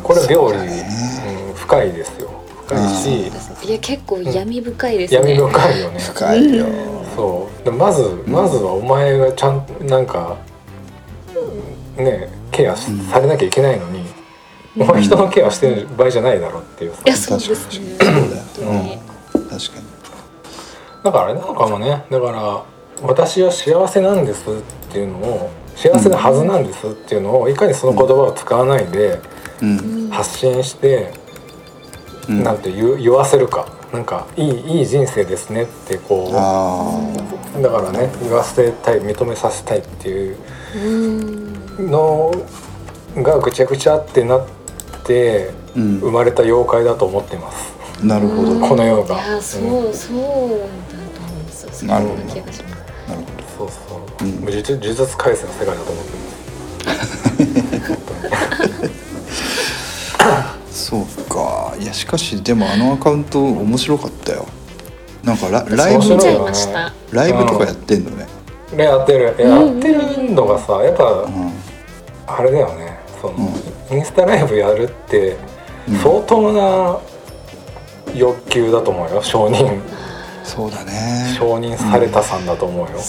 これは病理、
そう
ん、深いですよ。深いし。
いや結構闇深いですね。
闇深いよね。
深いよ。
そう。でまずまずはお前がちゃんなんかねケアしされなきゃいけないのに、お前人のケアしてる場合じゃないだろっていうさ。
いやそうですね。
確かに。
だからあれなのかもねだから私は幸せなんですっていうのを幸せなはずなんですっていうのをいかにその言葉を使わないで
うん。
発信して、
うん。
なんて言う言わせるか。なんかいいいい人生ですねってこ
あ
うだからね言わせたい認めさせたいっていう
うん。
のがぐちゃぐちゃってなって生まれた妖怪だと思ってます。
なるほど。
この世が
いやそうそうだと思いますそんな
なるほど
そうそう、
うん。
呪術呪術廻戦の世界だと思ってます。
そうか。いやしかしでもあのアカウント面白かったよ。なんかラライブ
面白いよ
見ちゃいました
ライブとかやってんのね。
でやってる。やってるのがさやっぱ
うん。
あれだよね。その、インスタライブやるって相当な欲求だと思うよ。承認。
そうだね。
承認されたさんだと思うよ、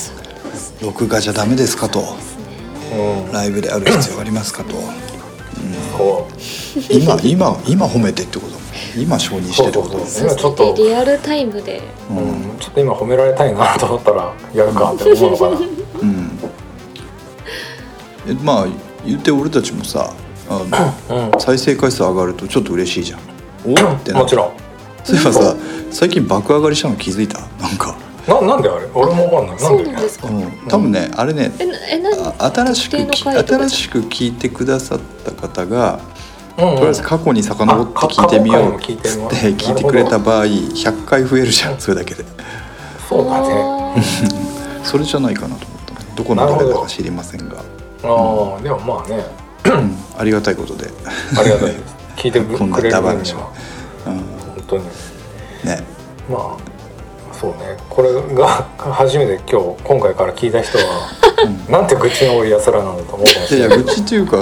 録画じゃダメですかと。
うん。
ライブである必要ありますかと。
そ
今今今褒めてってこと。今承認してってこと。
そう
そう
今ちょっと。
でリアルタイムで。
う、うん、ちょっと今褒められたいなと思ったらやるかって思うのかな。
うん。えまあ言って俺たちもさあの
うん。
再生回数上がるとちょっと嬉しいじゃん。おってな
もちろん。
そういえばさ最近爆上がりしたの気づいた？なんか、
ななんであれ？俺もわかんない。
そう
で
なんですか？
うん、多分ねあれね
えなえな
あ新しく新しく聞いてくださった方が
うんうん。
とりあえず過去に遡って聞いてみようって
聞いてみよう
聞いてくれた場合100回増えるじゃんそれだけで。
そうだね。
それじゃないかなと思った。のどこの誰だか知りませんが、
ああでもまあね。
うん。ありがたいことで、
ありがたいです。聞いてく
こんな
れる
ダバなしうん、
本当に。
ね。
まあそうね。これが初めて今日今回から聞いた人は、なんて愚痴の多いやつらなんだと思うかも
いやいや
しれない
愚痴っていうか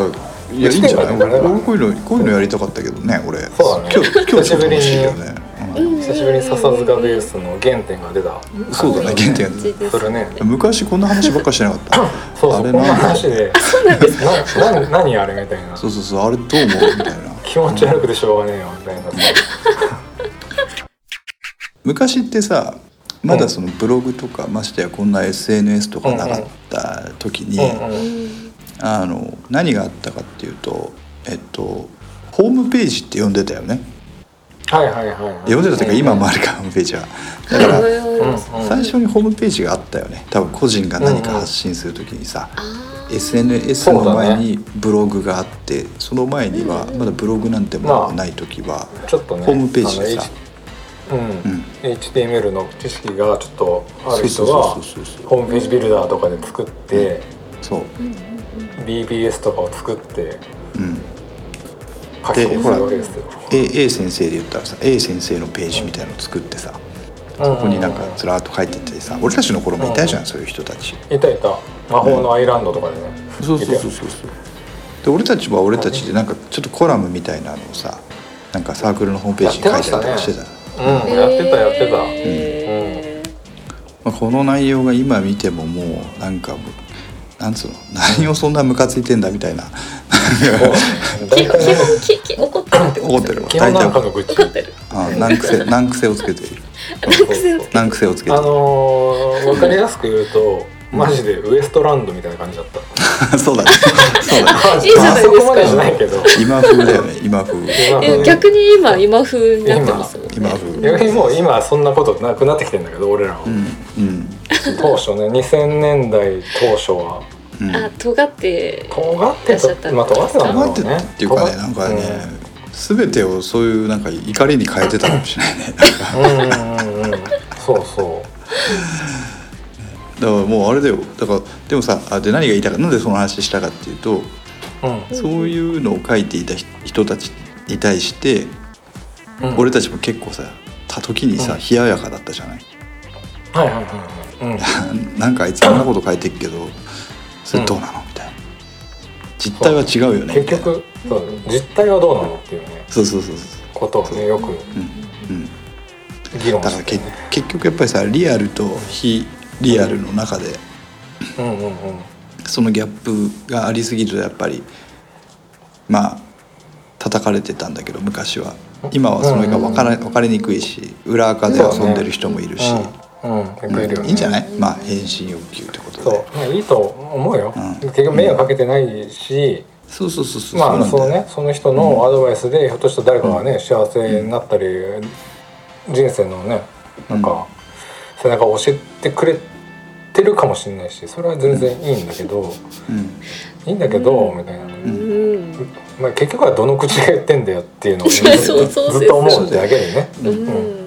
いやいいんじゃない？
愚痴っていうかね。
俺こういうのこういうのやりたかったけどね俺。
そうだね。
今日今日ちょっと楽しいけどね、
久しぶりに笹塚ベースの原点が出た。
そうだね原点。
それね。
うん昔こんな話ばっかりしてなかった。
そうそうこんな
あれな
話でなな何あれみたいな。
そうそうそうあれどう思う？みたいな。
気持ち悪くてしょうがねえよみたいな
昔ってさまだそのブログとかましてやこんな SNS とかなかった時に、
うんうん
うん。
あの何があったかっていうとえっとホームページって呼んでたよね。
はいはいはいはい。
呼んでたというか今もあるかホームページは。だから最初にホームページがあったよね。多分個人が何か発信する時にさ、
あ
SNS の前にブログがあってその前にはまだブログなんてもない時は
ちょっとね
ホームページでさ
HTML の知識がちょっとある人はホームページビルダーとかで作って
そう、
BBS とかを作って
うん、
書き込みするわけですよ。
A, A 先生で言ったらさ A 先生のページみたいのを作ってさそこになんかずらっと書いててさ俺たちの頃もいたじゃんそういう人たち。
いたいた。魔法のアイランドとかでね、
そうそうそうそう。そうで俺たちは俺たちでなんかちょっとコラムみたいなのをさなんかサークルのホームページに書いてたりしてた
うん。やってたやってた、
え
まあ、この内容が今見てももうなんかなんつうの？何をそんなムカついてんだみたいな。
ー基本基本きき怒ってるってこと
怒ってる。わ
基本なんかの愚痴。
怒ってる。
あ難癖難癖をつけている。難癖をつけてる。
のー、分かりやすく言うとマジでウエストランドみたいな感じだった。
そうだね。そうだね。
いいじゃないですか。
あそこまでじゃないけど。
今風だよね。今風。
逆に今今風になってます？ね
今風。
逆にもう今そんなことなくなってきてんだけど俺らは、
うんうん。
当初ね2000年代当初は。
うん。
あ尖って
尖って
いらっしゃった
たまあ尖ってたんだろうね。
尖ってたっていうかねなんかね、全てをそういうなん。か怒りに変えてたかもしれないね
うんうんうんうんそうそ
だからもうあれだよ。だからでもさあで何が言いたかなんでその話したかっていうと、
ううん。
そういうのを書いていた人人たちに対して、
うん。
俺たちも結構さた時にさ、
うん。
冷ややかだったじゃない？
はいはいはいはい。
なんかあいつあんなこと書いてるけどそれどうなの？みたいな。実態は違うよ
うん、
ね
結局そう。実態はどうなのっていうね。
そうそうそうそう
ことをねよく
うん。うん。
議論
だからけ
してね
結局やっぱりさリアルと非リアルの中で。
うんうんうん。
そのギャップがありすぎるとやっぱりまあ叩かれてたんだけど昔は。今はそれが分から分かりにくいし裏垢で遊んでる人もいるし、
い
いいんじゃない？まあ返信欲求ってことで。
そう、ね、いいと思うよ、
うん。
結局迷惑かけてないし、
そうそうそうそう。
まあそのね。その人のアドバイスでひょっとしたら誰かがね、幸せになったり人生のねなんか背中を押してくれてるかもしれないしそれは全然いいんだけど、
うん。
いいんだけど、みたいな、
うん。
まあ、結局はどの口が言ってんだよっていうのを、ずっと思うだけでね。
うん、
うん。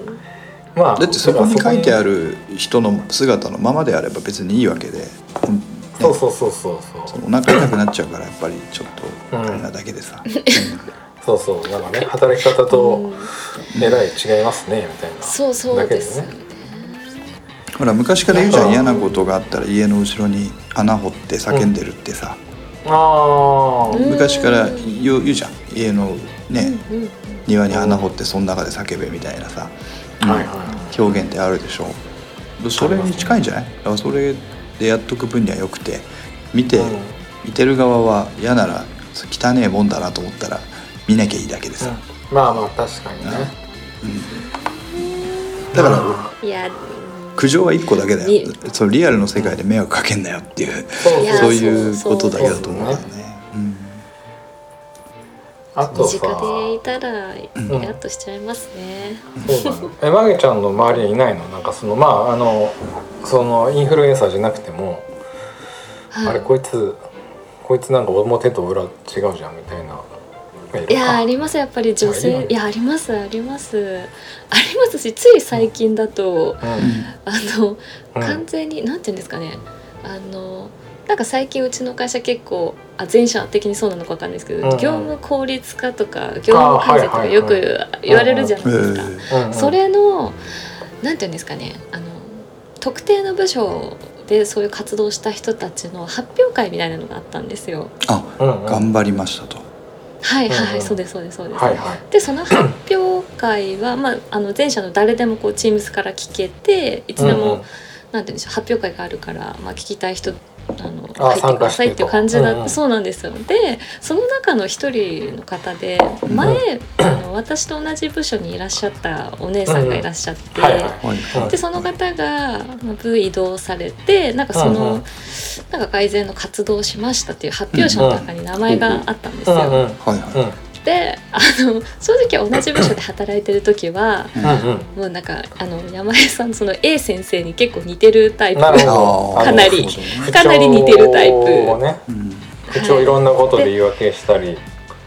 まあ
だってそこに書いてあ
る
る人の姿のままであれば別にいいわけで、うん
そうそうそうそうそう。
お腹痛くなっちゃうからやっぱりちょっと
うん
あれなだけでさ、
そうそう。なんかね働き方とえらい違いますねみたいな。
そうそうです。よ
だけ
ね
ほら昔から言うじゃん嫌なことがあったら家の後ろに穴掘って叫んでるってさ、
ああ
うん。
昔から言う言うじゃん。家のね、
うんうん
庭に穴掘ってその中で叫べみたいなさ、うん
はいは
表現ってあるでしょ。それに近いんじゃない？だからそれでやっとく分にはよくて。見て、
うん。
見てる側は嫌なら汚ねえもんだなと思ったら見なきゃいいだけでさ、
うん。まあまあ確かにね。
だから
いや
苦情は1個だけだよ。
に。
そのリアルの世界で迷惑かけんなよっていう
そう
い
ういうことだけだと思うから
そう
ね。うん。
あとさ。
身近でいたら
ん
イラッとしちゃいますね、
そうだね。えマゲちゃんの周りにいないの？なんかそのまああのそのインフルエンサーじゃなくても、
はい。
あれこいつこいつなんか表と裏違うじゃんみたいな。
いやありますやっぱり女性。いやありますあります。ありますしつい最近だと
うん。
あの、
うん
完全になんて言うんですかね。あのなんか最近うちの会社結構あ全社的にそうなのかわかんないですけど、業務効率化とか業務改善とかよく言われるじゃないですか。それのなんて言うんですかね。あの特定の部署でそういう活動した人たちの発表会みたいなのがあったんですよ。
あ頑張りましたと。
はいはい、
うんうん
そうですそうですそうです。
はいはい。
でその発表会は、まあ、あの全社の誰でもこう Teams から聞けていつでも、
うんうん
なんて言うんでしょう発表会があるから、まあ、聞きたい人あの
あ
入ってくださいっていう感じだった、
参加してと
そうなんですよ。でその中の一人の方で前、あの私と同じ部署にいらっしゃったお姉さんがいらっしゃって、
はいはい。
はい。はい。
でその方がまあ部移動されてなんかその、
うんうん。
なんか改善の活動をしましたっていう発表者の中に名前があったんですよ。
うんうん
はいは
であの正直同じ部署で働いてる時は
い。
うん。うん。
もうなんかあの山根さんその A 先生に結構似てるタイプ。かなり
ね
かなり似てるタイプ。
口調をね、
うん
口をいろんなことで言い訳したり。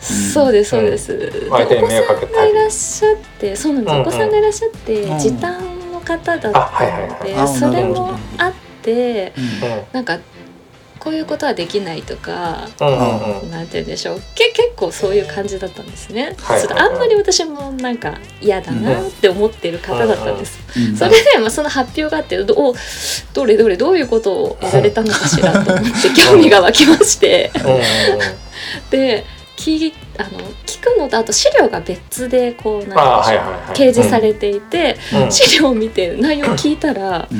そうですそうです、でお
相手に
子
迷惑かけたり
さんがいらっしゃってそうなんです、
うんうん
お子さんがいらっしゃって
うん。
時短の方だった
あはいはいはい。
ので、
あ
それ
なるほど。
もあって
うん。
うん。
なんかこういうことはできないとか
うんうんうん。
なんて言うんでしょう。け結構そういう感じだったんですね、
はい。
ちょっとあんまり私もなんか嫌だなって思ってる方だったんです、
うん
それで、まあ、その発表があってどおどれどれどういうことをやられたのかしらと思って 興味が湧きまして。で聞あの聞くのとあと資料が別でこうなんでしょう
あはいはいはい。
掲示されていて、
うん。
資料を見て内容を聞いたら、
うん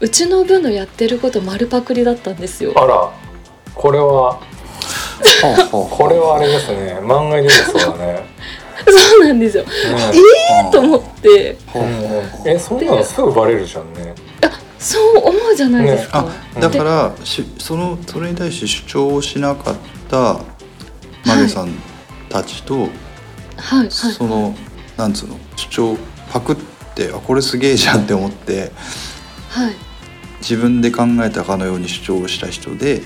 う
ちの部のやってること丸パクリだったんですよ。
あらこれはこれはあれですね漫画にそうだね
そうなんですよ。
ね
と思って
ほうほうほう
えそんなのすぐバレるじゃんね
そう思うじゃないですか。
あだからしそのそれに対して主張をしなかったマゲさんたちと、
はいはい。
そのなんつうの主張パクってあこれすげえじゃんって思って
はい。
自分で考えたかのように主張をした人で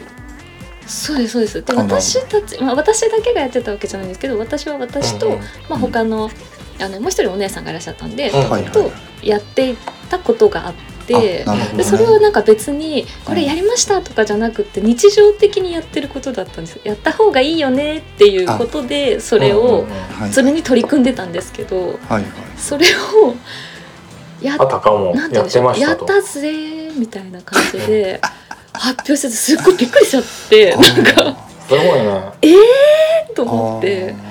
そうですそうです。で私たちまあ私だけがやってたわけじゃないんですけど、私は私と、
うんうん。
まあ他のあのもう一人お姉さんがいらっしゃったんで、
うん
はいはい。
とやっていたことがあって。
あなるほどね。
でそれはなんか別にこれやりましたとかじゃなくて日常的にやってることだったんです。やった方がいいよねっていうことでそれをそれに取り組んんでたんですけど
はいはい。
それをや
あたかもやっ
たぜーみたいな感じで発表しててすっごいびっくりしちゃってなんか
すごいね
と思って。
あ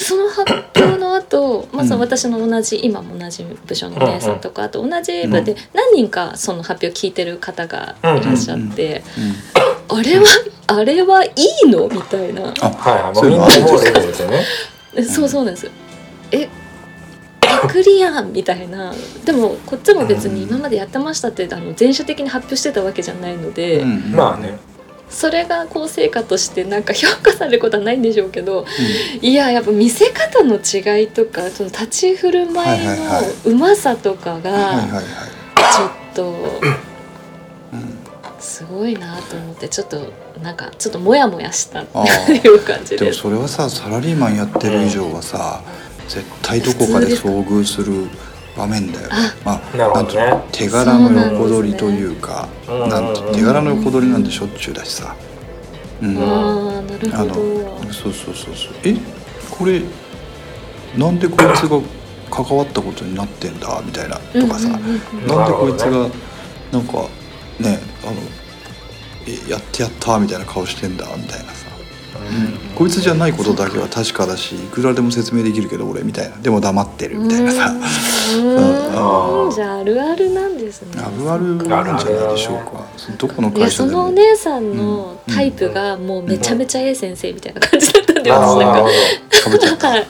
その発表の後、まあその
うん。
私の同じ今も同じ部署のお姉さんとかあと同じ部で何人かその発表聞いてる方がいらっしゃってあれはあれはいいの？みたいな。
あ
はい
そう
そうそうなんです。えパクリやんみたいな。でもこっちも別に今までやってましたってあの全種的に発表してたわけじゃないので、
うん。
まあね。
それがこう成果としてなんか評価されることはないんでしょうけどいややっぱ見せ方の違いとかその立ち振る舞いのうまさとか
はいはい
が
はい。
ちょっと
うん
すごいなと思ってちょっとなんかちょっとモヤモヤしたっていう感じ
でも
です。
それはさサラリーマンやってる以上はさ絶対どこかで遭遇する場面だよ
あ。
まあ
な
んていうの？手柄の横取りというか
なん
て手柄の横取りなんてしょっちゅうだしさ。うん。
あーなる
あの
ほど。
そうそうそうそう。え？これなんでこいつが関わったことになってんだみたいなとかさ、なんでこいつが
な
んかねあのえやってやったみたいな顔してんだみたいなさ、うん、こいつじゃないことだけは確かだしいくらでも説明できるけど俺みたいな。でも黙ってるみたいなさ。
う
ん。
ん。じゃああるあるなんですね。
あるある。なんじゃないでしょうか。どこの会社でも。
そのお姉さんのタイプがもうめちゃめちゃ A 先生みたいな感じだったんで私なんか。
かぶっちゃった
はい。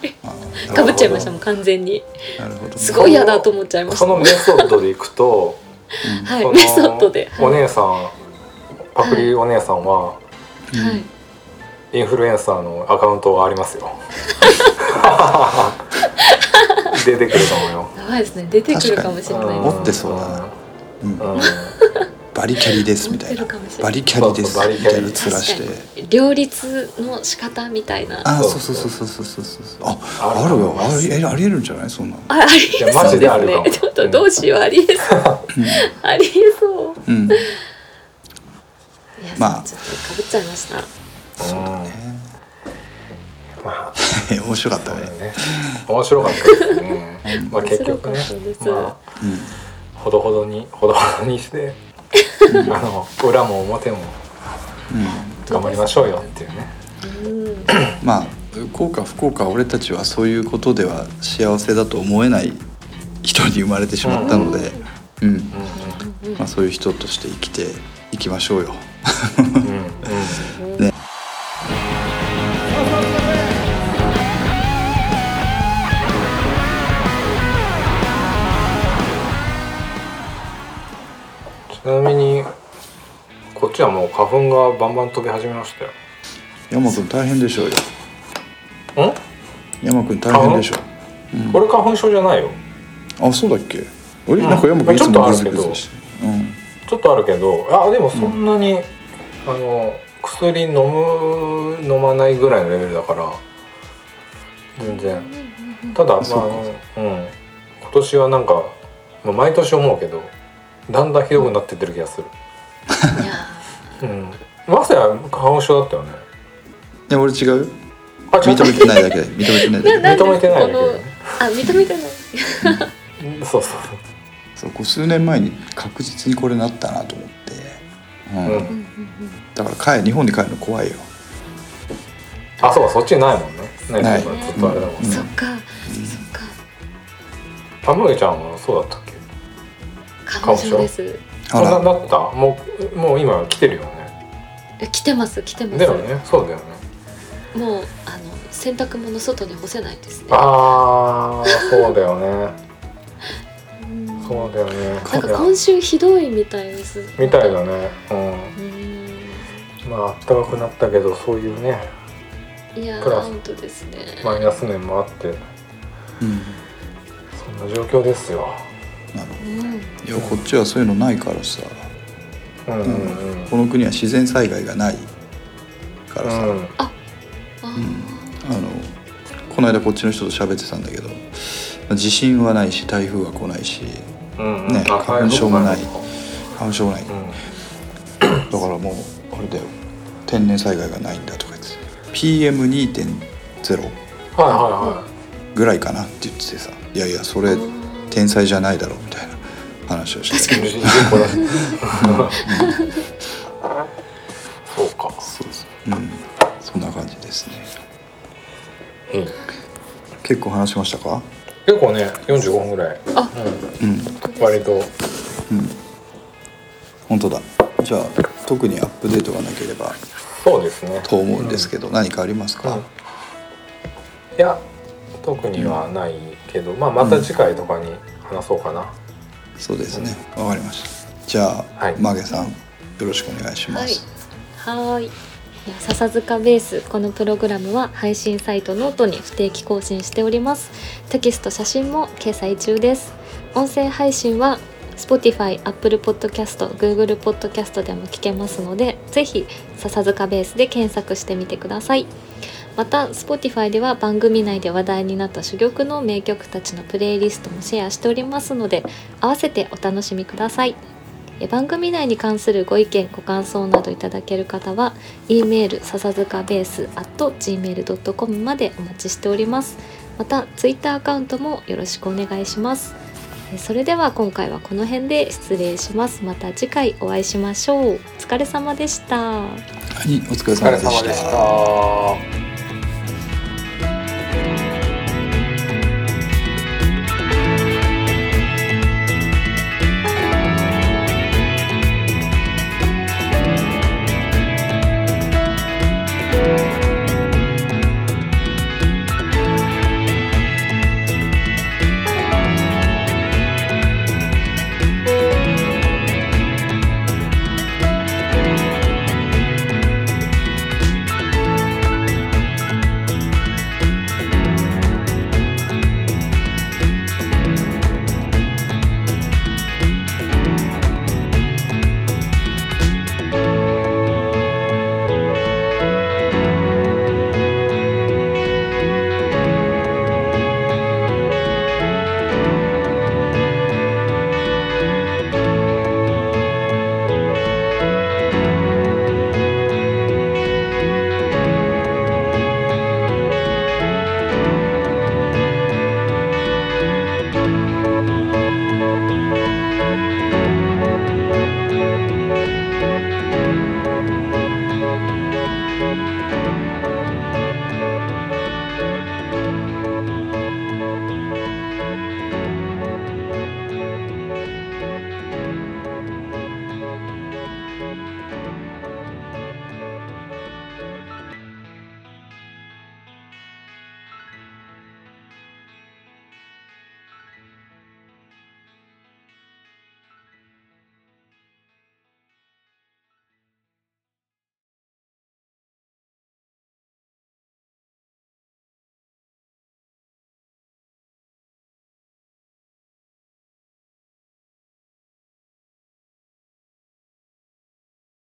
あ
かぶっちゃいましたもん完全に。
ーなるほど。ね
すごい嫌だと思っちゃいました。
どそのメソッドでいくと
はい。メソッドで。はい。
お姉さんパクリお姉さんは
はい
インフルエンサーのアカウントがありますよ。出てくると思うよ。
やばいですね。出てくるかもしれない
持ってそうだな。うん。
うん。
バリキャリですみたいな。バリキャリです。みたいな面して。
両立の仕方みたいな。あ
あ
そ
そううそうそうそうそうそうそうあ
ある
よ。ありえありえるんじゃない？そんなの。
ありえ
いやマ
そうで
ジですあるかも。
ね ちょっとどうしよう。ありえそう。ありえそう。
うん。まあ。
ちょっとかぶっちゃいました
うんまあ
面白かったね。
ね面白かったですね。まあ結局ねまあ
うん
ほどほどにほどほどにしてあの裏も表も
うん。
頑張りましょうよっていうね。
うん。
まあ幸か不幸か俺たちはそういうことでは幸せだと思えない人に生まれてしまったので、うん。
うん。
まあ、そういう人として生きていきましょうよ。
うんちなみにこっちはもう花粉がバンバン飛び始めましたよ。
山くん大変でしょうよ。
ん？
山くん大変でしょう。
これ花粉症じゃないよ。
あそうだっけ？俺、
うん。
なんか山くんいつ
ちょっと
もグ
あるけど。
ズグズしてうん。
ちょっとあるけど。あでもそんなに、あの薬飲む飲まないぐらいのレベルだから全然。ただまあ
う
ん。今年はなんか、まあ、毎年思うけどだんだんひどくなってってる気がする。うん。マサヤ花粉症だったよね。
いや俺違う認めてないだけ。認めてないだけ。
な
認めてないだけ。
あ認めてない。
うん。そうそう。
そうこう数年前に確実にこれなったなと思って、うん。だから帰日本に帰るの怖いよ。
あそうかそっちにないもんね。ない。ずっとあれだもん
うん
ね。
そっか。そっか。
たまげちゃんはそうだった
花粉症です。
あら。
ななった。もうもう今来てるよね。
え来てます来てます。
だよね。そうだよね。
もうあの洗濯物外に干せないですね。
ああそうだよね。
うん
そうだよね。
なんか今週ひどいみたいです
みたいだね。うん。
うん。
まあ暖かくなったけどそういうね
いや
プラス。
ー本当ですね。
マイナス面もあって。
うん。
そんな状況ですよ
なるほ
うん。
どいやこっちはそういうのないからさ、
うんうんうん。
この国は自然災害がないからさ、
うん。
あ
あのこの間こっちの人と喋ってたんだけどまあ地震はないし台風は来ないし
うんうん。
ね
あ
花粉症もない。
うん
花粉症もない、
うん。
だからもうあれだよ。天然災害がないんだとか言って PM2.0
はいは
ぐらいかなって言っててさ。いやいやそれ天才じゃないだろうみたいな話をして。た
いはい人口だしそうか。
そうそううん。そんな感じですね。
うん。
結構話しましたか？
結構ね45分ぐらい。
あ。
うん
うん。割と。
うん。本当だ。じゃあ特にアップデートがなければ。
そうですね。
と思うんですけど、何かありますか、
うん。いや特にはないけど、まあまた次回とかに話そうかな、
そうですね。わかりました。じゃあ、
はい。
マゲさんよろしくお願いしま
はい。
す、
はーい笹塚ベースこのプログラムは配信サイトノートに不定期更新しております。テキスト写真も掲載中です。音声配信は Spotify、Apple Podcast、Google Podcast でも聞けますのでぜひ笹塚ベースで検索してみてくださいまた Spotify では番組内で話題になった珠玉の名曲たちのプレイリストもシェアしておりますので合わせてお楽しみください。え番組内に関するご意見ご感想などいただける方は e メール笹塚ベース at gmail.com までお待ちしております。また Twitter アカウントもよろしくお願いします。えそれでは今回はこの辺で失礼します。また次回お会いしましょう。お疲れ様でした。
はいお疲れ
お疲れ
様でした。
様でした